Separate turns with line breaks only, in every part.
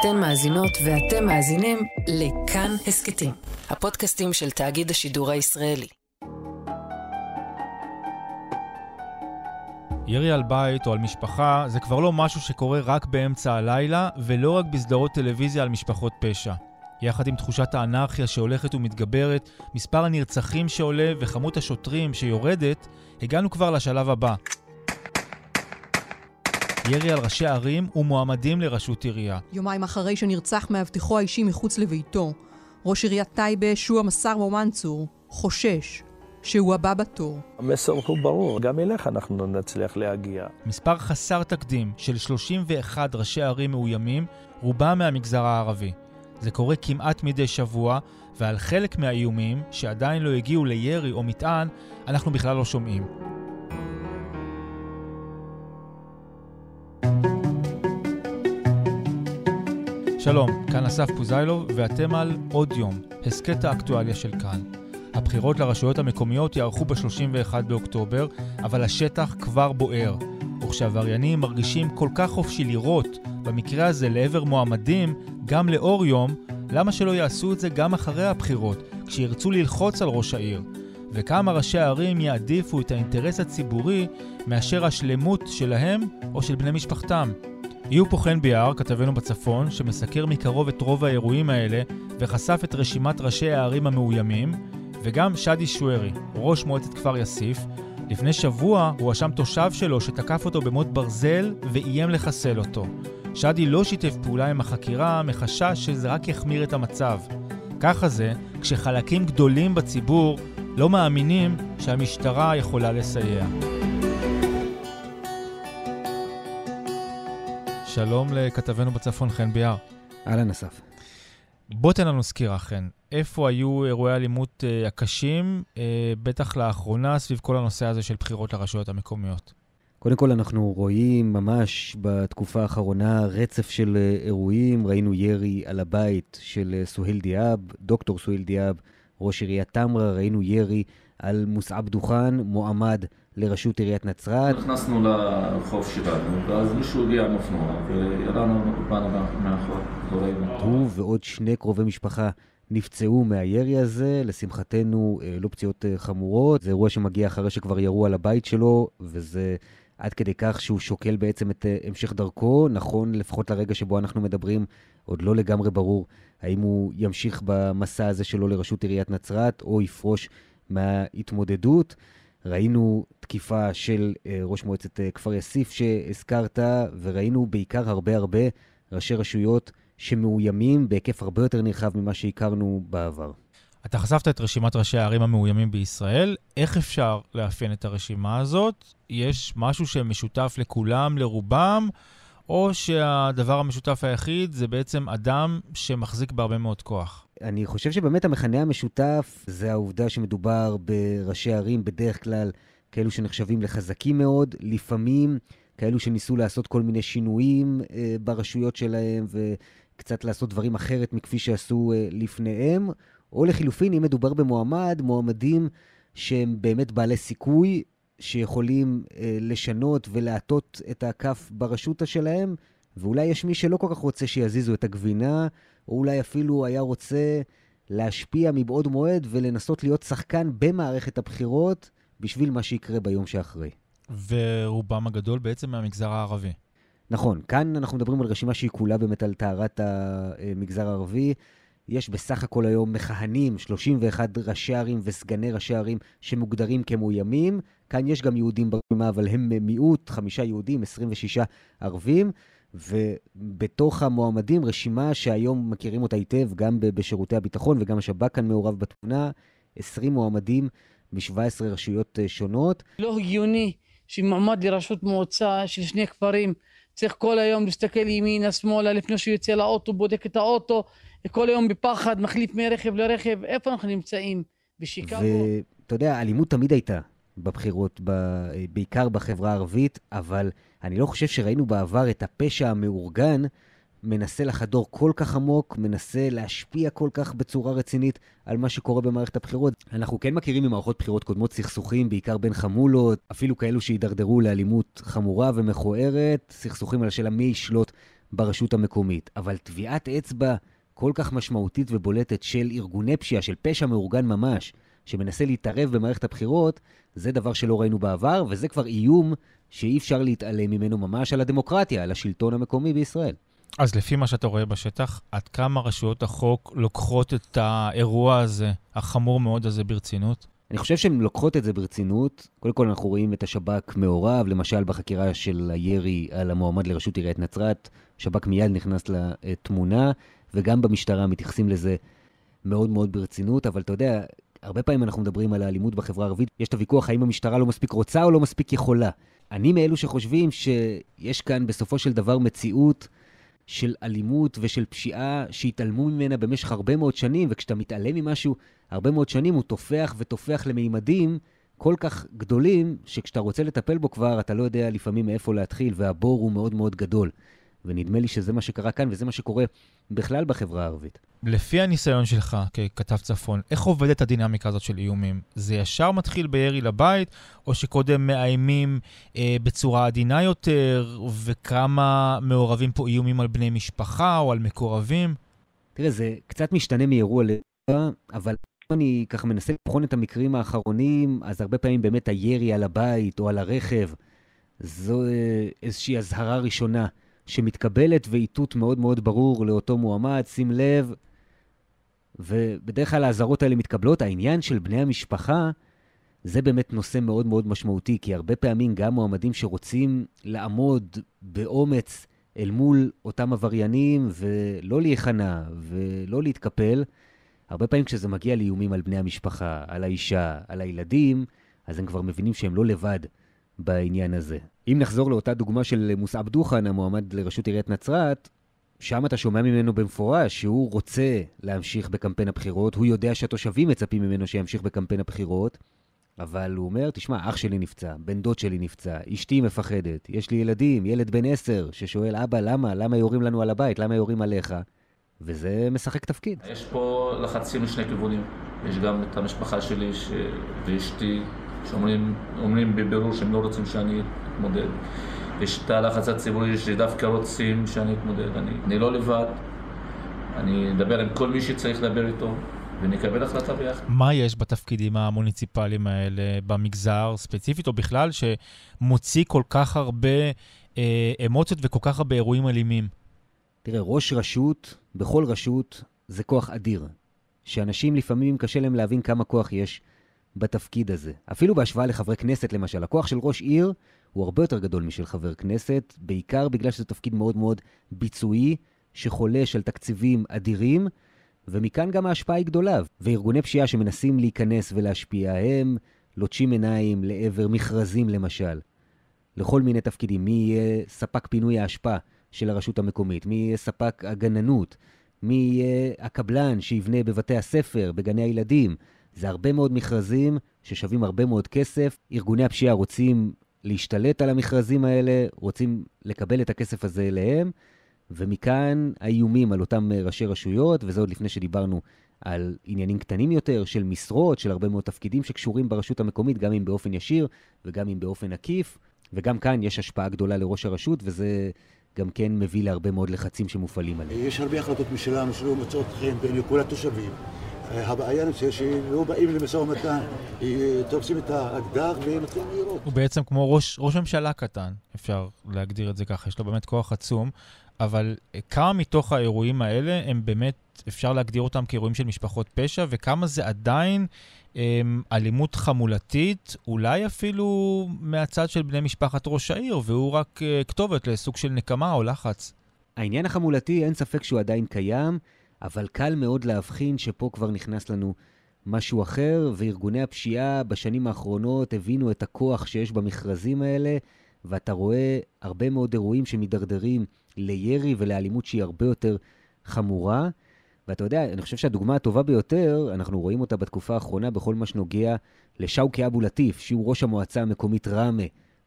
אתן מאזינות ואתם מאזינים לכאן הסכתים, הפודקאסטים של תאגיד השידור הישראלי.
ירי על בית או על משפחה זה כבר לא משהו שקורה רק באמצע הלילה, ולא רק בסדרות טלוויזיה על משפחות פשע. יחד עם תחושת האנרכיה שהולכת ומתגברת, מספר הנרצחים שעולה וכמות השוטרים שיורדת, הגענו כבר לשלב הבא. ירי על ראשי ערים ומועמדים לראשות עירייה.
יומיים אחרי שנרצח מאבטחו האישי מחוץ לביתו, ראש עיריית טייבה, שועה מסר ומנצור, חושש שהוא הבא בתור.
המסר הוא ברור, גם אליך אנחנו נצליח להגיע.
מספר חסר תקדים של 31 ראשי ערים מאוימים, רובם מהמגזר הערבי. זה קורה כמעט מדי שבוע, ועל חלק מהאיומים, שעדיין לא הגיעו לירי או מטען, אנחנו בכלל לא שומעים. שלום, כאן אסף פוזיילוב, ואתם על עוד יום, הסכת האקטואליה של כאן. הבחירות לרשויות המקומיות יערכו ב-31 באוקטובר, אבל השטח כבר בוער. וכשעבריינים מרגישים כל כך חופשי לירות, במקרה הזה לעבר מועמדים, גם לאור יום, למה שלא יעשו את זה גם אחרי הבחירות, כשירצו ללחוץ על ראש העיר? וכמה ראשי הערים יעדיפו את האינטרס הציבורי מאשר השלמות שלהם או של בני משפחתם. יהיו פה חן ביאר, כתבנו בצפון, שמסקר מקרוב את רוב האירועים האלה וחשף את רשימת ראשי הערים המאוימים, וגם שדי שוורי, ראש מועצת כפר יאסיף, לפני שבוע הוא הואשם תושב שלו שתקף אותו במוט ברזל ואיים לחסל אותו. שדי לא שיתף פעולה עם החקירה מחשש שזה רק יחמיר את המצב. ככה זה כשחלקים גדולים בציבור לא מאמינים שהמשטרה יכולה לסייע. שלום לכתבנו בצפון חן ביאר.
אהלן אסף.
בוא תן לנו סקירה, חן. איפה היו אירועי האלימות אה, הקשים, אה, בטח לאחרונה, סביב כל הנושא הזה של בחירות לרשויות המקומיות?
קודם כל, אנחנו רואים ממש בתקופה האחרונה רצף של אה, אירועים. ראינו ירי על הבית של אה, סוהיל דיאב, דוקטור סוהיל דיאב, ראש עיריית תמרה, ראינו ירי על מוסעב דוכן, מועמד לראשות עיריית נצרת.
נכנסנו לרחוב שלנו, ואז מישהו הגיע עם אופנוע, וירה לנו בנו מאחור, לא.
הוא ועוד שני קרובי משפחה נפצעו מהירי הזה, לשמחתנו אה, לא פציעות אה, חמורות. זה אירוע שמגיע אחרי שכבר ירו על הבית שלו, וזה עד כדי כך שהוא שוקל בעצם את אה, המשך דרכו. נכון, לפחות לרגע שבו אנחנו מדברים, עוד לא לגמרי ברור האם הוא ימשיך במסע הזה שלו לראשות עיריית נצרת, או יפרוש מההתמודדות. ראינו תקיפה של אה, ראש מועצת אה, כפר יאסיף שהזכרת, וראינו בעיקר הרבה הרבה ראשי רשויות שמאוימים בהיקף הרבה יותר נרחב ממה שהכרנו בעבר.
אתה חשפת את רשימת ראשי הערים המאוימים בישראל. איך אפשר לאפיין את הרשימה הזאת? יש משהו שמשותף לכולם, לרובם, או שהדבר המשותף היחיד זה בעצם אדם שמחזיק בהרבה מאוד כוח?
אני חושב שבאמת המכנה המשותף זה העובדה שמדובר בראשי ערים, בדרך כלל כאלו שנחשבים לחזקים מאוד, לפעמים כאלו שניסו לעשות כל מיני שינויים אה, ברשויות שלהם וקצת לעשות דברים אחרת מכפי שעשו אה, לפניהם, או לחילופין, אם מדובר במועמד, מועמדים שהם באמת בעלי סיכוי, שיכולים אה, לשנות ולהטות את הכף ברשות שלהם, ואולי יש מי שלא כל כך רוצה שיזיזו את הגבינה, או אולי אפילו היה רוצה להשפיע מבעוד מועד ולנסות להיות שחקן במערכת הבחירות בשביל מה שיקרה ביום שאחרי.
ורובם הגדול בעצם מהמגזר הערבי.
נכון, כאן אנחנו מדברים על רשימה שהיא כולה באמת על טהרת המגזר הערבי. יש בסך הכל היום מכהנים 31 ראשי ערים וסגני ראשי ערים שמוגדרים כמאוימים. כאן יש גם יהודים ברשימה, אבל הם מיעוט, חמישה יהודים, 26 ערבים. ובתוך המועמדים, רשימה שהיום מכירים אותה היטב, גם בשירותי הביטחון וגם השב"כ כאן מעורב בתמונה, 20 מועמדים מ-17 רשויות אה, שונות.
לא הגיוני שמועמד לראשות מועצה של שני כפרים צריך כל היום להסתכל ימינה, שמאלה, לפני שהוא יוצא לאוטו, בודק את האוטו, כל היום בפחד, מחליף מרכב לרכב, איפה אנחנו נמצאים? בשיקגו?
ואתה יודע, אלימות תמיד הייתה בבחירות, ב... בעיקר בחברה הערבית, אבל אני לא חושב שראינו בעבר את הפשע המאורגן מנסה לחדור כל כך עמוק, מנסה להשפיע כל כך בצורה רצינית על מה שקורה במערכת הבחירות. אנחנו כן מכירים ממערכות בחירות קודמות סכסוכים, בעיקר בין חמולות, אפילו כאלו שהידרדרו לאלימות חמורה ומכוערת, סכסוכים על השאלה מי ישלוט ברשות המקומית. אבל טביעת אצבע כל כך משמעותית ובולטת של ארגוני פשיעה, של פשע מאורגן ממש, שמנסה להתערב במערכת הבחירות, זה דבר שלא ראינו בעבר, וזה כבר איום שאי אפשר להתעלם ממנו ממש על הדמוקרטיה, על השלטון המקומי בישראל.
אז לפי מה שאתה רואה בשטח, עד כמה רשויות החוק לוקחות את האירוע הזה, החמור מאוד הזה, ברצינות?
אני חושב שהן לוקחות את זה ברצינות. קודם כל אנחנו רואים את השב"כ מעורב, למשל בחקירה של הירי על המועמד לראשות עיריית נצרת, שב"כ מיד נכנס לתמונה, וגם במשטרה מתייחסים לזה מאוד מאוד ברצינות, אבל אתה יודע, הרבה פעמים אנחנו מדברים על האלימות בחברה הערבית, יש את הוויכוח האם המשטרה לא מספיק רוצה או לא מספיק יכולה. אני מאלו שחושבים שיש כאן בסופו של דבר מציאות של אלימות ושל פשיעה שהתעלמו ממנה במשך הרבה מאוד שנים, וכשאתה מתעלם ממשהו הרבה מאוד שנים, הוא תופח ותופח למימדים כל כך גדולים, שכשאתה רוצה לטפל בו כבר, אתה לא יודע לפעמים מאיפה להתחיל, והבור הוא מאוד מאוד גדול. ונדמה לי שזה מה שקרה כאן, וזה מה שקורה בכלל בחברה הערבית.
לפי הניסיון שלך ככתב צפון, איך עובדת הדינמיקה הזאת של איומים? זה ישר מתחיל בירי לבית, או שקודם מאיימים אה, בצורה עדינה יותר, וכמה מעורבים פה איומים על בני משפחה או על מקורבים?
תראה, זה קצת משתנה מאירוע לאירוע, אבל אם אני ככה מנסה לבחון את המקרים האחרונים, אז הרבה פעמים באמת הירי על הבית או על הרכב, זו אה, איזושהי אזהרה ראשונה. שמתקבלת ואיתות מאוד מאוד ברור לאותו מועמד, שים לב, ובדרך כלל האזהרות האלה מתקבלות. העניין של בני המשפחה, זה באמת נושא מאוד מאוד משמעותי, כי הרבה פעמים גם מועמדים שרוצים לעמוד באומץ אל מול אותם עבריינים ולא להיכנע ולא להתקפל, הרבה פעמים כשזה מגיע לאיומים על בני המשפחה, על האישה, על הילדים, אז הם כבר מבינים שהם לא לבד בעניין הזה. אם נחזור לאותה דוגמה של מוסעב דוכן, המועמד לראשות עיריית נצרת, שם אתה שומע ממנו במפורש שהוא רוצה להמשיך בקמפיין הבחירות, הוא יודע שהתושבים מצפים ממנו שימשיך בקמפיין הבחירות, אבל הוא אומר, תשמע, אח שלי נפצע, בן דוד שלי נפצע, אשתי מפחדת, יש לי ילדים, ילד בן עשר, ששואל, אבא, למה? למה יורים לנו על הבית? למה יורים עליך? וזה משחק תפקיד.
יש פה לחצים לשני כיוונים. יש גם את המשפחה שלי ש... ואשתי, שאומרים בבירור שהם לא רוצים שאני אתמודד. יש את הלחץ הציבורי שדווקא רוצים שאני אתמודד. אני, אני לא לבד, אני אדבר עם כל מי שצריך לדבר איתו. ונקבל החלטה ביחד.
מה יש בתפקידים המוניציפליים האלה במגזר ספציפית, או בכלל, שמוציא כל כך הרבה אה, אמוציות וכל כך הרבה אירועים אלימים?
תראה, ראש רשות, בכל רשות, זה כוח אדיר. שאנשים לפעמים קשה להם להבין כמה כוח יש בתפקיד הזה. אפילו בהשוואה לחברי כנסת, למשל. הכוח של ראש עיר הוא הרבה יותר גדול משל חבר כנסת, בעיקר בגלל שזה תפקיד מאוד מאוד ביצועי, שחולש על תקציבים אדירים, ומכאן גם ההשפעה היא גדולה. וארגוני פשיעה שמנסים להיכנס ולהשפיע, הם לוטשים עיניים לעבר מכרזים, למשל. לכל מיני תפקידים. מי יהיה ספק פינוי האשפה של הרשות המקומית? מי יהיה ספק הגננות? מי יהיה הקבלן שיבנה בבתי הספר, בגני הילדים? זה הרבה מאוד מכרזים ששווים הרבה מאוד כסף. ארגוני הפשיעה רוצים להשתלט על המכרזים האלה, רוצים לקבל את הכסף הזה אליהם, ומכאן האיומים על אותם ראשי רשויות, וזה עוד לפני שדיברנו על עניינים קטנים יותר, של משרות, של הרבה מאוד תפקידים שקשורים ברשות המקומית, גם אם באופן ישיר וגם אם באופן עקיף. וגם כאן יש השפעה גדולה לראש הרשות, וזה גם כן מביא להרבה מאוד לחצים שמופעלים עליהם.
יש הרבה החלטות משלנו שלא מוצאות חן בין כל התושבים. הבעיה נמצאת שלא באים למשא ומתן, תופסים את האקדח ומתחילים לירות.
הוא בעצם כמו ראש, ראש ממשלה קטן, אפשר להגדיר את זה ככה, יש לו באמת כוח עצום, אבל כמה מתוך האירועים האלה הם באמת, אפשר להגדיר אותם כאירועים של משפחות פשע, וכמה זה עדיין הם, אמ, אלימות חמולתית, אולי אפילו מהצד של בני משפחת ראש העיר, והוא רק uh, כתובת לסוג של נקמה או לחץ.
העניין החמולתי, אין ספק שהוא עדיין קיים. אבל קל מאוד להבחין שפה כבר נכנס לנו משהו אחר, וארגוני הפשיעה בשנים האחרונות הבינו את הכוח שיש במכרזים האלה, ואתה רואה הרבה מאוד אירועים שמידרדרים לירי ולאלימות שהיא הרבה יותר חמורה. ואתה יודע, אני חושב שהדוגמה הטובה ביותר, אנחנו רואים אותה בתקופה האחרונה בכל מה שנוגע לשאוקי אבו לטיף, שהוא ראש המועצה המקומית ראמה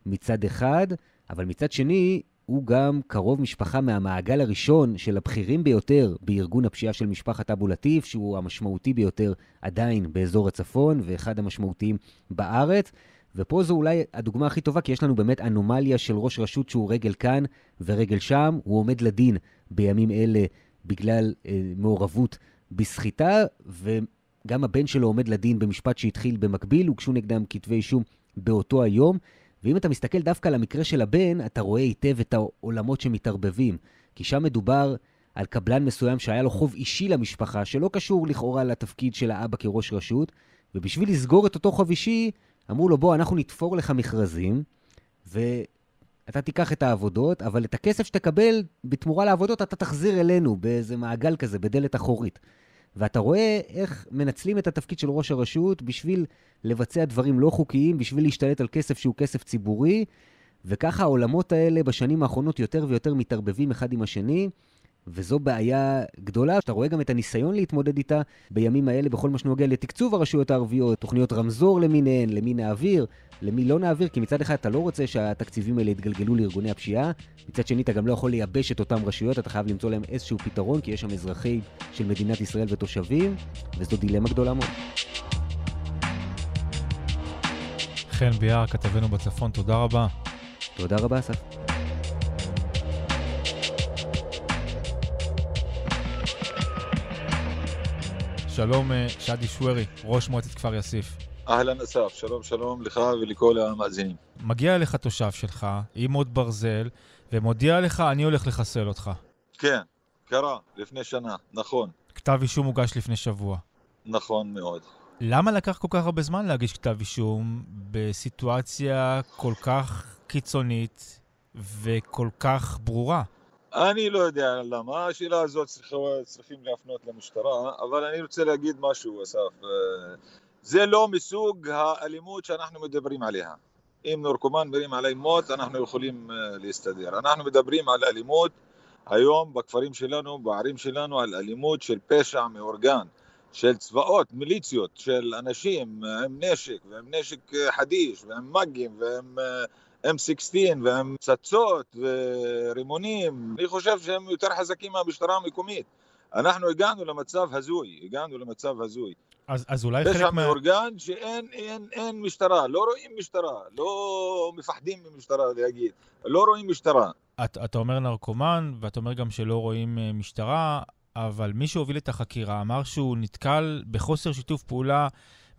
מצד אחד, אבל מצד שני, הוא גם קרוב משפחה מהמעגל הראשון של הבכירים ביותר בארגון הפשיעה של משפחת אבו לטיף, שהוא המשמעותי ביותר עדיין באזור הצפון ואחד המשמעותיים בארץ. ופה זו אולי הדוגמה הכי טובה, כי יש לנו באמת אנומליה של ראש רשות שהוא רגל כאן ורגל שם. הוא עומד לדין בימים אלה בגלל אה, מעורבות בסחיטה, וגם הבן שלו עומד לדין במשפט שהתחיל במקביל, הוגשו נגדם כתבי אישום באותו היום. ואם אתה מסתכל דווקא על המקרה של הבן, אתה רואה היטב את העולמות שמתערבבים. כי שם מדובר על קבלן מסוים שהיה לו חוב אישי למשפחה, שלא קשור לכאורה לתפקיד של האבא כראש רשות, ובשביל לסגור את אותו חוב אישי, אמרו לו, בוא, אנחנו נתפור לך מכרזים, ואתה תיקח את העבודות, אבל את הכסף שתקבל בתמורה לעבודות אתה תחזיר אלינו באיזה מעגל כזה, בדלת אחורית. ואתה רואה איך מנצלים את התפקיד של ראש הרשות בשביל לבצע דברים לא חוקיים, בשביל להשתלט על כסף שהוא כסף ציבורי, וככה העולמות האלה בשנים האחרונות יותר ויותר מתערבבים אחד עם השני. וזו בעיה גדולה, שאתה רואה גם את הניסיון להתמודד איתה בימים האלה בכל מה שנוגע לתקצוב הרשויות הערביות, תוכניות רמזור למיניהן, למי נעביר, למי לא נעביר, כי מצד אחד אתה לא רוצה שהתקציבים האלה יתגלגלו לארגוני הפשיעה, מצד שני אתה גם לא יכול לייבש את אותן רשויות, אתה חייב למצוא להם איזשהו פתרון, כי יש שם אזרחי של מדינת ישראל ותושבים, וזו דילמה גדולה מאוד.
חן ביאר, כתבנו בצפון, תודה רבה.
תודה רבה, אסף.
שלום אה, שדי שוורי, ראש מועצת כפר יאסיף.
אהלן אסף, שלום שלום לך ולכל המאזינים.
מגיע אליך תושב שלך עם עוד ברזל, ומודיע לך, אני הולך לחסל אותך.
כן, קרה, לפני שנה, נכון.
כתב אישום הוגש לפני שבוע.
נכון מאוד.
למה לקח כל כך הרבה זמן להגיש כתב אישום בסיטואציה כל כך קיצונית וכל כך ברורה?
אני לא יודע למה, השאלה הזאת צריכים להפנות למשטרה, אבל אני רוצה להגיד משהו, אסף. אה, זה לא מסוג האלימות שאנחנו מדברים עליה. אם נורקומן מרים עלי מות, אנחנו יכולים אה, להסתדר. אנחנו מדברים על אלימות היום בכפרים שלנו, בערים שלנו, על אלימות של פשע מאורגן, של צבאות, מיליציות, של אנשים עם נשק, ועם נשק אה, חדיש, ועם מגים, ועם... M16 והם פצצות ורימונים, אני חושב שהם יותר חזקים מהמשטרה המקומית. אנחנו הגענו למצב הזוי, הגענו למצב הזוי.
אז, אז אולי חלק מה...
פשע מאורגן שאין אין, אין משטרה, לא רואים משטרה, לא מפחדים ממשטרה להגיד, לא רואים משטרה.
את, אתה אומר נרקומן, ואתה אומר גם שלא רואים אה, משטרה, אבל מי שהוביל את החקירה אמר שהוא נתקל בחוסר שיתוף פעולה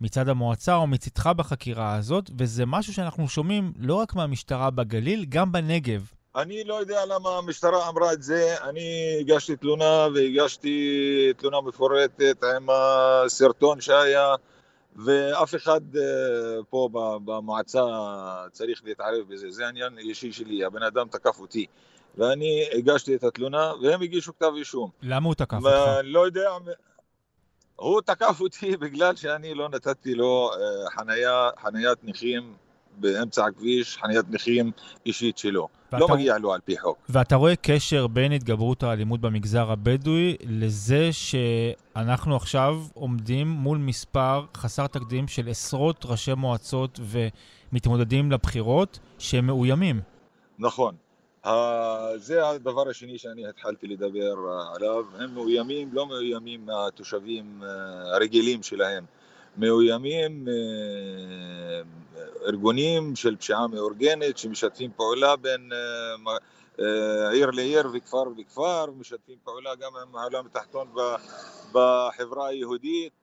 מצד המועצה או מצדך בחקירה הזאת, וזה משהו שאנחנו שומעים לא רק מהמשטרה בגליל, גם בנגב.
אני לא יודע למה המשטרה אמרה את זה, אני הגשתי תלונה והגשתי תלונה מפורטת עם הסרטון שהיה ואף אחד אה, פה במועצה צריך להתערב בזה, זה עניין אישי שלי, הבן אדם תקף אותי ואני הגשתי את התלונה והם הגישו כתב אישום.
למה הוא תקף אותך?
לא יודע, הוא תקף אותי בגלל שאני לא נתתי לו אה, חניה, חניית נכים באמצע הכביש, חניית נכים אישית שלו. ואתה... לא מגיע לו על פי חוק.
ואתה רואה קשר בין התגברות האלימות במגזר הבדואי לזה שאנחנו עכשיו עומדים מול מספר חסר תקדים של עשרות ראשי מועצות ומתמודדים לבחירות שהם מאוימים.
נכון. זה הדבר השני שאני התחלתי לדבר עליו, הם מאוימים, לא מאוימים מהתושבים אה, הרגילים שלהם, מאוימים אה, ארגונים של פשיעה מאורגנת שמשתפים פעולה בין אה, עיר לעיר וכפר וכפר, משתפים פעולה גם עם העולם התחתון בחברה היהודית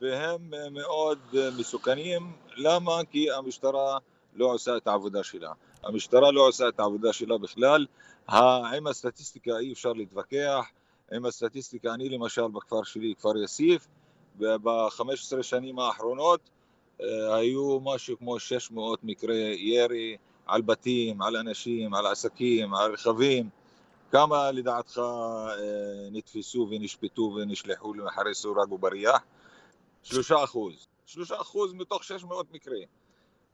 והם מאוד מסוכנים, למה? כי המשטרה לא עושה את העבודה שלה. המשטרה לא עושה את העבודה שלה בכלל. עם הסטטיסטיקה אי אפשר להתווכח. עם הסטטיסטיקה, אני למשל בכפר שלי, כפר יאסיף, ב-15 שנים האחרונות אה, היו משהו כמו 600 מקרי ירי על בתים, על אנשים, על עסקים, על רכבים. כמה לדעתך אה, נתפסו ונשפטו ונשלחו למחרי סורג ובריח? שלושה אחוז. שלושה אחוז מתוך 600 מקרים.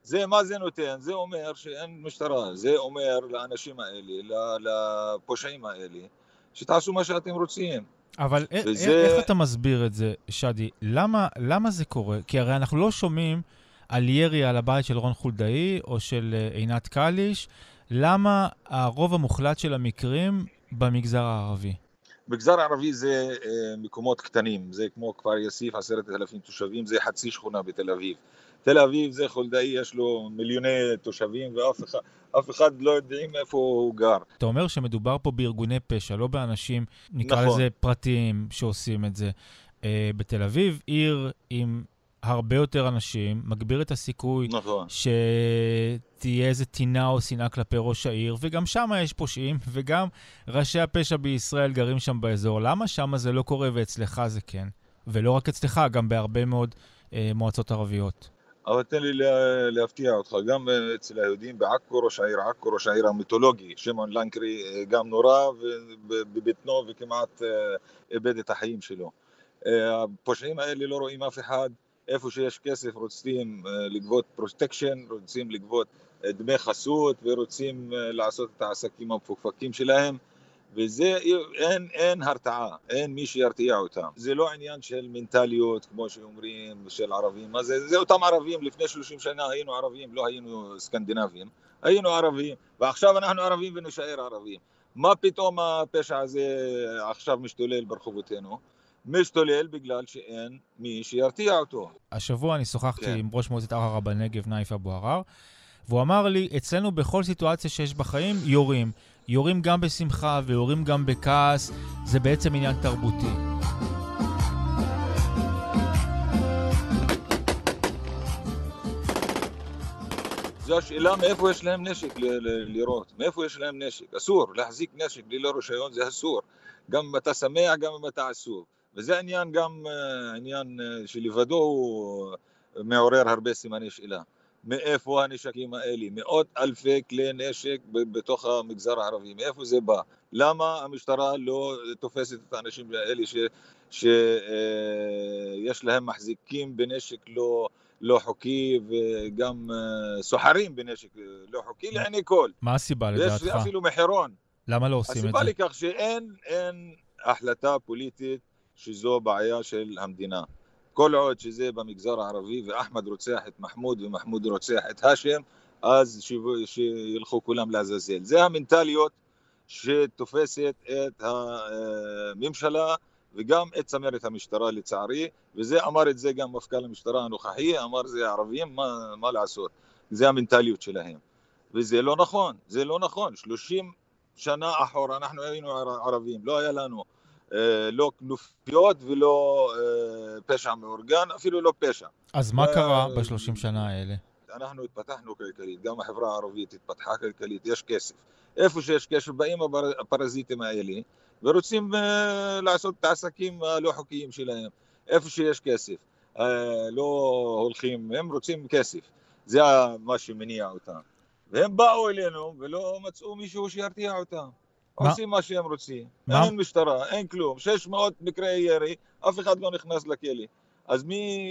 זה מה זה נותן? זה אומר שאין משטרה, זה אומר לאנשים האלה, לפושעים האלה, שתעשו מה שאתם רוצים.
אבל וזה... איך אתה מסביר את זה, שדי? למה, למה זה קורה? כי הרי אנחנו לא שומעים על ירי על הבית של רון חולדאי או של אה, עינת קליש. למה הרוב המוחלט של המקרים במגזר הערבי?
מגזר ערבי זה אה, מקומות קטנים, זה כמו כפר יאסיף, עשרת אלפים תושבים, זה חצי שכונה בתל אביב. תל אביב זה חולדאי, יש לו מיליוני תושבים ואף אחד, אף אחד לא יודעים איפה הוא גר.
אתה אומר שמדובר פה בארגוני פשע, לא באנשים, נקרא
נכון.
לזה פרטיים, שעושים את זה. אה, בתל אביב, עיר עם הרבה יותר אנשים, מגביר את הסיכוי
נכון.
שתהיה איזה טינה או שנאה כלפי ראש העיר, וגם שם יש פושעים, וגם ראשי הפשע בישראל גרים שם באזור. למה שם זה לא קורה ואצלך זה כן? ולא רק אצלך, גם בהרבה מאוד אה, מועצות ערביות.
אבל תן לי לה- להפתיע אותך, גם אצל היהודים בעכו, ראש העיר עכו, ראש העיר המיתולוגי, שמעון לנקרי, אה, גם נורה בבטנו וכמעט אה, איבד את החיים שלו. אה, הפושעים האלה לא רואים אף אחד, איפה שיש כסף רוצים לגבות פרוטקשן, רוצים לגבות דמי חסות ורוצים לעשות את העסקים המפוקפקים שלהם. וזה, אין, אין הרתעה, אין מי שירתיע אותם. זה לא עניין של מנטליות, כמו שאומרים, של ערבים. מה זה? זה אותם ערבים, לפני 30 שנה היינו ערבים, לא היינו סקנדינבים. היינו ערבים, ועכשיו אנחנו ערבים ונישאר ערבים. מה פתאום הפשע הזה עכשיו משתולל ברחובותינו? משתולל בגלל שאין מי שירתיע אותו.
השבוע אני שוחחתי
כן.
עם ראש מועצת ערערה בנגב, נייף אבו עראר, והוא אמר לי, אצלנו בכל סיטואציה שיש בחיים, יורים. יורים גם בשמחה ויורים גם בכעס, זה בעצם עניין תרבותי.
זו השאלה מאיפה יש להם נשק לירות, מאיפה יש להם נשק. אסור, להחזיק נשק ללא רישיון זה אסור. גם אם אתה שמח, גם אם אתה עצוב. וזה עניין גם אה, עניין אה, שלבדו הוא מעורר הרבה סימני שאלה. מאיפה הנשקים האלה? מאות אלפי כלי נשק בתוך המגזר הערבי, מאיפה זה בא? למה המשטרה לא תופסת את האנשים האלה שיש להם מחזיקים בנשק לא... לא חוקי וגם אה, סוחרים בנשק אה, לא חוקי לעיני כל.
מה הסיבה לדעתך?
אפילו מחירון.
למה לא עושים את
הסיבה
זה?
לכך שאין אין החלטה פוליטית שזו בעיה של המדינה. כל עוד שזה במגזר הערבי ואחמד רוצח את מחמוד ומחמוד רוצח את האשם, אז שיבוא- שילכו כולם לעזאזל. זה המנטליות שתופסת את הממשלה וגם את צמרת המשטרה לצערי, וזה אמר את זה גם מפכ"ל המשטרה הנוכחי, אמר זה ערבים, מה, מה לעשות? זה המנטליות שלהם. וזה לא נכון, זה לא נכון. 30 שנה אחורה אנחנו היינו ער- ערבים, לא היה לנו לא כנופיות ולא אה, פשע מאורגן, אפילו לא פשע.
אז מה
אה,
קרה בשלושים שנה האלה?
אנחנו התפתחנו כלכלית, גם החברה הערבית התפתחה כלכלית, יש כסף. איפה שיש כסף באים הפר- הפרזיטים האלה ורוצים אה, לעשות את העסקים הלא חוקיים שלהם. איפה שיש כסף. אה, לא הולכים, הם רוצים כסף. זה מה שמניע אותם. והם באו אלינו ולא מצאו מישהו שירתיע אותם.
מה-
עושים מה שהם רוצים.
מה-
אין משטרה, אין כלום. 600 מקרי ירי, אף אחד לא נכנס לכלא. אז מי,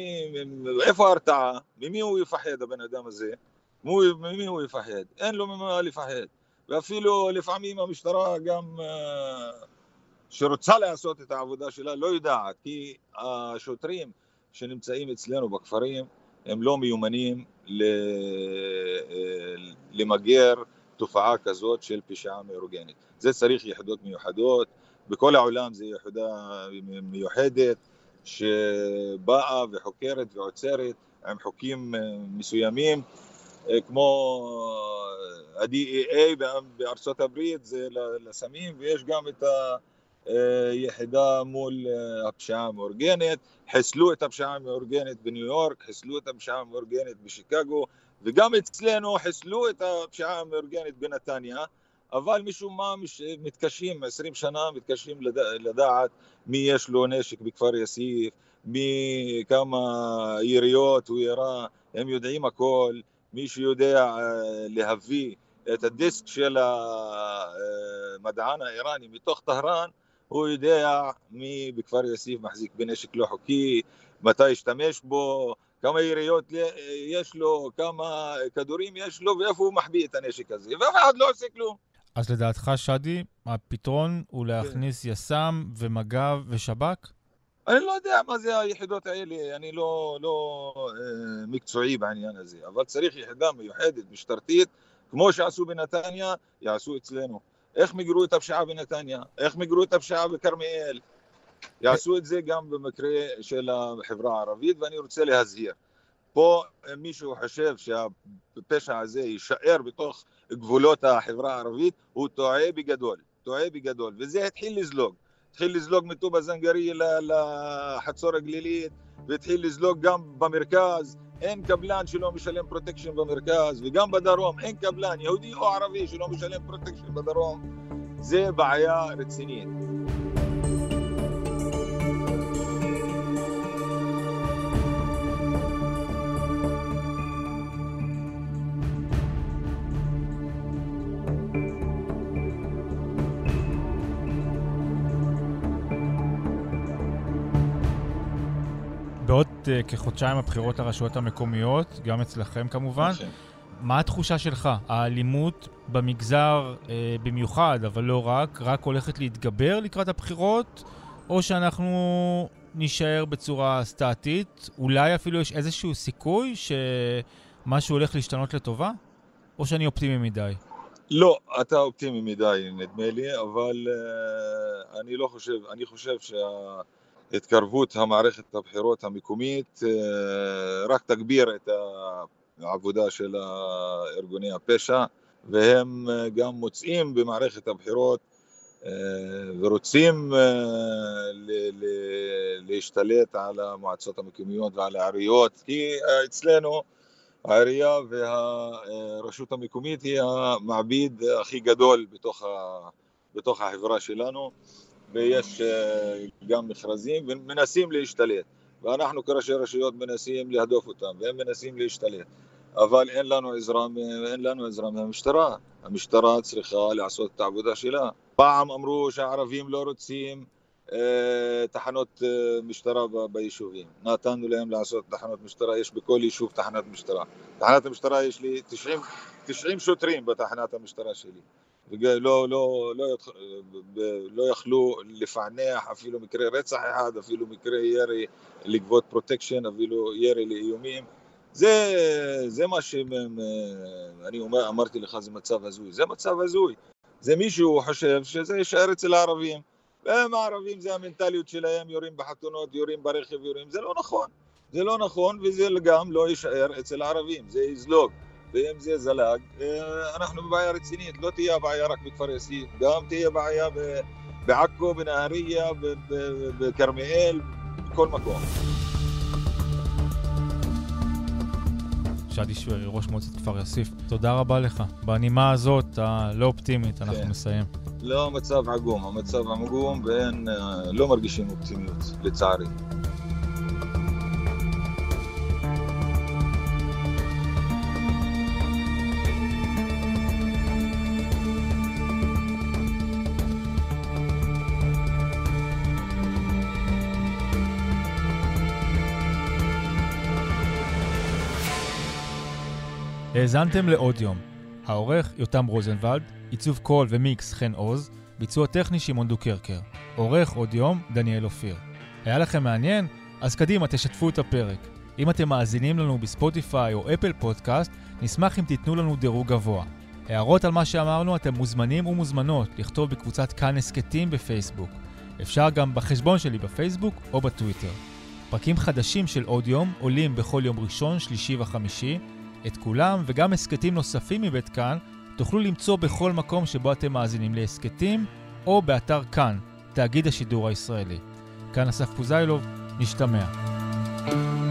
איפה ההרתעה? ממי הוא יפחד הבן אדם הזה? ממי הוא יפחד? אין לו ממה לפחד. ואפילו לפעמים המשטרה גם אה, שרוצה לעשות את העבודה שלה לא יודעת, כי השוטרים שנמצאים אצלנו בכפרים הם לא מיומנים אה, למגר תופעה כזאת של פשיעה מאורגנת. זה צריך יחידות מיוחדות, בכל העולם זה יחידה מיוחדת שבאה וחוקרת ועוצרת עם חוקים אה, מסוימים, אה, כמו ה-DEA בארצות הברית זה לסמים, ויש גם את היחידה מול אה, הפשיעה המאורגנת, חיסלו את הפשיעה המאורגנת בניו יורק, חיסלו את הפשיעה המאורגנת בשיקגו, וגם אצלנו חיסלו את הפשיעה המאורגנת בנתניה, אבל משום מה מתקשים, 20 שנה מתקשים לד- לדעת מי יש לו נשק בכפר יאסיף, מי, כמה יריות הוא ירה, הם יודעים הכל, מי שיודע אה, להביא את הדיסק של המדען האיראני מתוך טהרן, הוא יודע מי בכפר יאסיף מחזיק בנשק לא חוקי, מתי השתמש בו, כמה יריות יש לו, כמה כדורים יש לו ואיפה הוא מחביא את הנשק הזה, ואף אחד לא עושה כלום.
אז לדעתך, שדי, הפתרון הוא להכניס יס"מ ומג"ב ושב"כ?
אני לא יודע מה זה היחידות האלה, אני לא, לא אה, מקצועי בעניין הזה, אבל צריך יחידה מיוחדת, משטרתית, כמו שעשו בנתניה, יעשו אצלנו. איך מיגרו את הפשיעה בנתניה, איך מיגרו את הפשיעה בכרמיאל. יעשו את זה גם במקרה של החברה הערבית, ואני רוצה להזהיר. פה אם מישהו חושב שהפשע הזה יישאר בתוך גבולות החברה הערבית, הוא טועה בגדול, טועה בגדול, וזה התחיל לזלוג. התחיל לזלוג מטובא זנגרי לחצור הגלילית, והתחיל לזלוג גם במרכז. אין קבלן שלא משלם פרוטקשן במרכז, וגם בדרום אין קבלן, יהודי או ערבי, שלא משלם פרוטקשן בדרום. זה בעיה רצינית.
בעוד uh, כחודשיים הבחירות לרשויות המקומיות, גם אצלכם כמובן.
נכון.
מה התחושה שלך? האלימות במגזר uh, במיוחד, אבל לא רק, רק הולכת להתגבר לקראת הבחירות, או שאנחנו נישאר בצורה סטטית? אולי אפילו יש איזשהו סיכוי שמשהו הולך להשתנות לטובה? או שאני אופטימי מדי?
לא, אתה אופטימי מדי נדמה לי, אבל uh, אני לא חושב, אני חושב שהתקרבות המערכת הבחירות המקומית uh, רק תגביר את העבודה של ארגוני הפשע, והם uh, גם מוצאים במערכת הבחירות uh, ורוצים להשתלט על המועצות המקומיות ועל העיריות, כי אצלנו העירייה והרשות המקומית היא המעביד הכי גדול בתוך, בתוך החברה שלנו ויש אה, גם מכרזים ומנסים להשתלט ואנחנו כראשי רשויות מנסים להדוף אותם והם מנסים להשתלט אבל אין לנו עזרה, אין לנו עזרה מהמשטרה המשטרה צריכה לעשות את העבודה שלה פעם אמרו שהערבים לא רוצים אה, תחנות אה, משטרה ביישובים. נתנו להם לעשות תחנות משטרה, יש בכל יישוב תחנת משטרה. תחנת המשטרה יש לי 90, 90 שוטרים בתחנת המשטרה שלי. ולא לא, לא, לא יכלו לפענח אפילו מקרה רצח אחד, אפילו מקרה ירי לגבות פרוטקשן, אפילו ירי לאיומים. זה, זה מה שאני אומר, אמרתי לך, זה מצב הזוי. זה מצב הזוי. זה מישהו חושב שזה יישאר אצל הערבים. והם הערבים זה המנטליות שלהם, יורים בחתונות, יורים ברכב, יורים, זה לא נכון. זה לא נכון וזה גם לא יישאר אצל הערבים, זה יזלוג. ואם זה זלג, אה, אנחנו בבעיה רצינית, לא תהיה הבעיה רק בכפר יאסין, גם תהיה בעיה בעכו, בנהריה, בכרמיאל, בכל מקום.
שדי שוורי, ראש מועצת כפר יאסיף, תודה רבה לך. בנימה הזאת, הלא אופטימית, אנחנו
כן.
נסיים.
לא, המצב עגום, המצב עגום ואין, אה, לא מרגישים אופטימיות, לצערי.
האזנתם לעוד יום. העורך יותם רוזנבלד, עיצוב קול ומיקס חן עוז, ביצוע טכני שמעון דוקרקר. עורך עוד יום, דניאל אופיר. היה לכם מעניין? אז קדימה, תשתפו את הפרק. אם אתם מאזינים לנו בספוטיפיי או אפל פודקאסט, נשמח אם תיתנו לנו דירוג גבוה. הערות על מה שאמרנו אתם מוזמנים ומוזמנות לכתוב בקבוצת כאן הסכתים בפייסבוק. אפשר גם בחשבון שלי בפייסבוק או בטוויטר. פרקים חדשים של עוד יום עולים בכל יום ראשון, שלישי וחמישי. את כולם וגם הסכתים נוספים מבית כאן תוכלו למצוא בכל מקום שבו אתם מאזינים להסכתים או באתר כאן, תאגיד השידור הישראלי. כאן אסף פוזיילוב, נשתמע. thank you